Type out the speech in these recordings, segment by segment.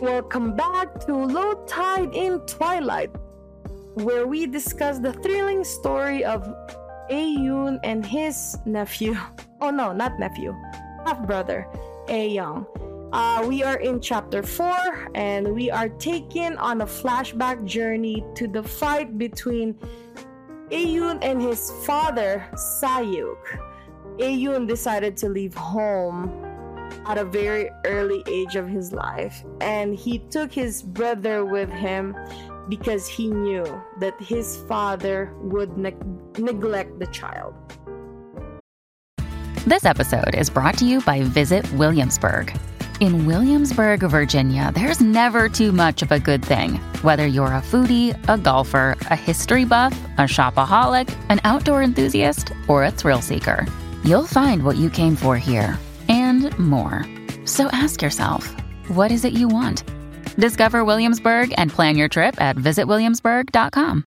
Welcome back to Low Tide in Twilight, where we discuss the thrilling story of Ayoon and his nephew. Oh no, not nephew, half brother, Young. Uh, we are in chapter 4 and we are taken on a flashback journey to the fight between Ayoon and his father, Sayuk. Ayoon decided to leave home at a very early age of his life and he took his brother with him because he knew that his father would ne- neglect the child. This episode is brought to you by Visit Williamsburg. In Williamsburg, Virginia, there's never too much of a good thing. Whether you're a foodie, a golfer, a history buff, a shopaholic, an outdoor enthusiast, or a thrill seeker, you'll find what you came for here and more. So ask yourself, what is it you want? Discover Williamsburg and plan your trip at visitwilliamsburg.com.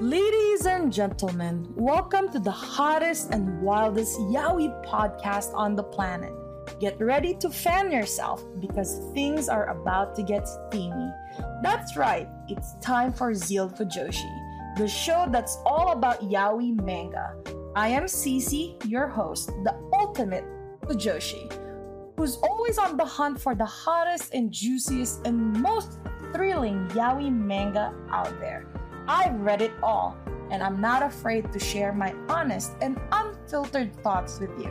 Ladies and gentlemen, welcome to the hottest and wildest Yaoi podcast on the planet. Get ready to fan yourself because things are about to get steamy. That's right, it's time for Zeal Fujoshi, the show that's all about yaoi manga. I am CeeCee, your host, the ultimate Fujoshi, who's always on the hunt for the hottest and juiciest and most thrilling yaoi manga out there. I've read it all, and I'm not afraid to share my honest and unfiltered thoughts with you.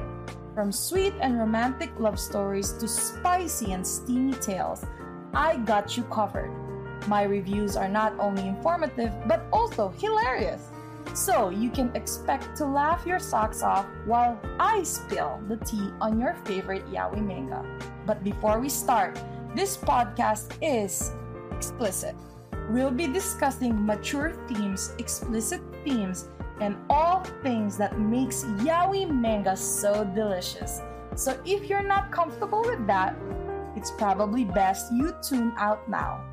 From sweet and romantic love stories to spicy and steamy tales, I got you covered. My reviews are not only informative but also hilarious. So you can expect to laugh your socks off while I spill the tea on your favorite yaoi manga. But before we start, this podcast is explicit. We'll be discussing mature themes, explicit themes, and all things that makes yaoi manga so delicious. So if you're not comfortable with that, it's probably best you tune out now.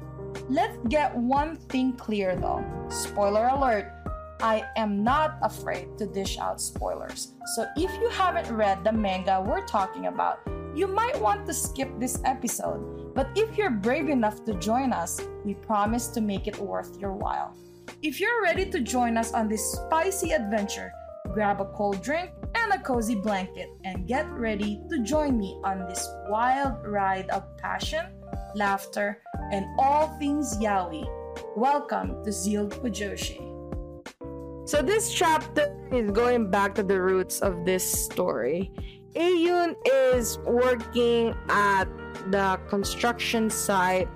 Let's get one thing clear though. Spoiler alert, I am not afraid to dish out spoilers. So if you haven't read the manga we're talking about, you might want to skip this episode. But if you're brave enough to join us, we promise to make it worth your while. If you're ready to join us on this spicy adventure, grab a cold drink and a cozy blanket and get ready to join me on this wild ride of passion, laughter, and all things yaoi. Welcome to Zeal Fujoshi. So this chapter is going back to the roots of this story. Ayoon is working at the construction site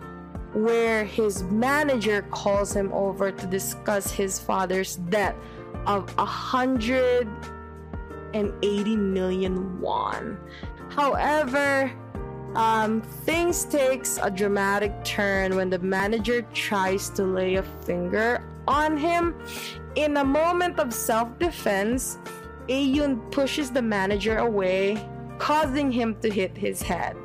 where his manager calls him over to discuss his father's debt of 180 million won. However, um, things takes a dramatic turn when the manager tries to lay a finger on him. In a moment of self-defense, Ayoon pushes the manager away, causing him to hit his head.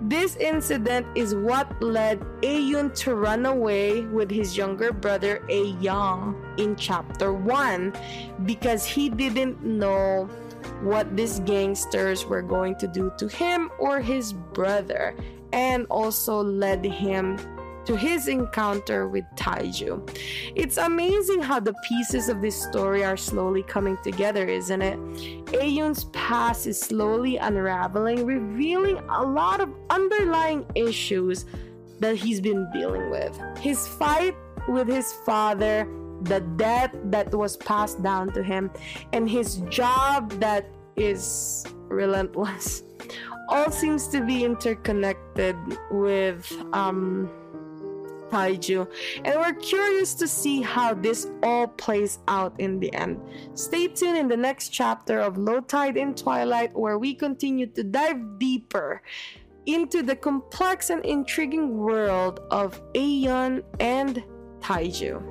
This incident is what led Ayoon to run away with his younger brother A in chapter 1 because he didn't know what these gangsters were going to do to him or his brother and also led him to his encounter with Taeju. It's amazing how the pieces of this story are slowly coming together, isn't it? Ayoon's past is slowly unraveling, revealing a lot of underlying issues that he's been dealing with. His fight with his father, the debt that was passed down to him, and his job that is relentless all seems to be interconnected with um Taeju, and we're curious to see how this all plays out in the end. Stay tuned in the next chapter of Low Tide in Twilight, where we continue to dive deeper into the complex and intriguing world of Aeon and Taeju.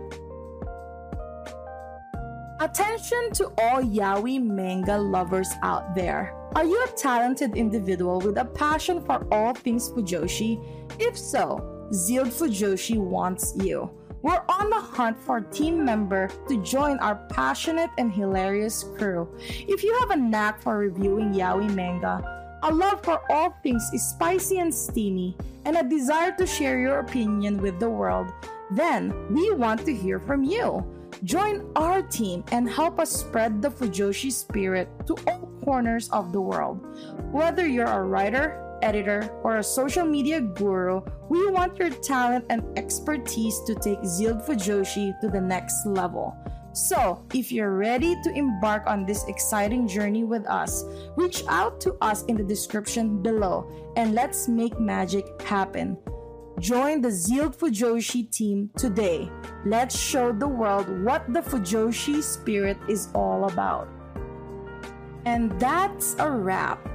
Attention to all yaoi manga lovers out there. Are you a talented individual with a passion for all things Fujoshi? If so, Zeal Fujoshi wants you. We're on the hunt for a team member to join our passionate and hilarious crew. If you have a knack for reviewing yaoi manga, a love for all things spicy and steamy, and a desire to share your opinion with the world, then we want to hear from you. Join our team and help us spread the Fujoshi spirit to all corners of the world. Whether you're a writer, editor, or a social media guru, we want your talent and expertise to take Zealed Fujoshi to the next level. So, if you're ready to embark on this exciting journey with us, reach out to us in the description below and let's make magic happen. Join the Zealed Fujoshi team today. Let's show the world what the Fujoshi spirit is all about. And that's a wrap.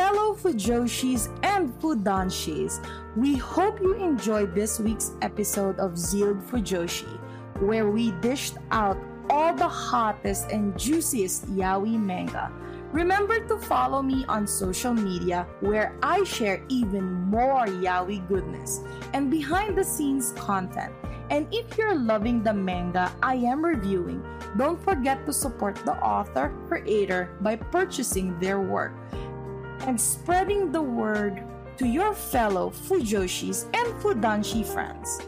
Fellow Fujoshis and Fudanshis, we hope you enjoyed this week's episode of Zealed Fujoshi, where we dished out all the hottest and juiciest yaoi manga. Remember to follow me on social media where I share even more yaoi goodness and behind the scenes content. And if you're loving the manga I am reviewing, don't forget to support the author creator by purchasing their work and spreading the word to your fellow Fujoshis and Fudanshi friends.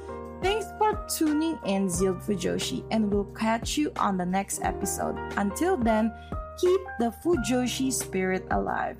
Thanks for tuning in, Zealed Fujoshi, and we'll catch you on the next episode. Until then, keep the Fujoshi spirit alive.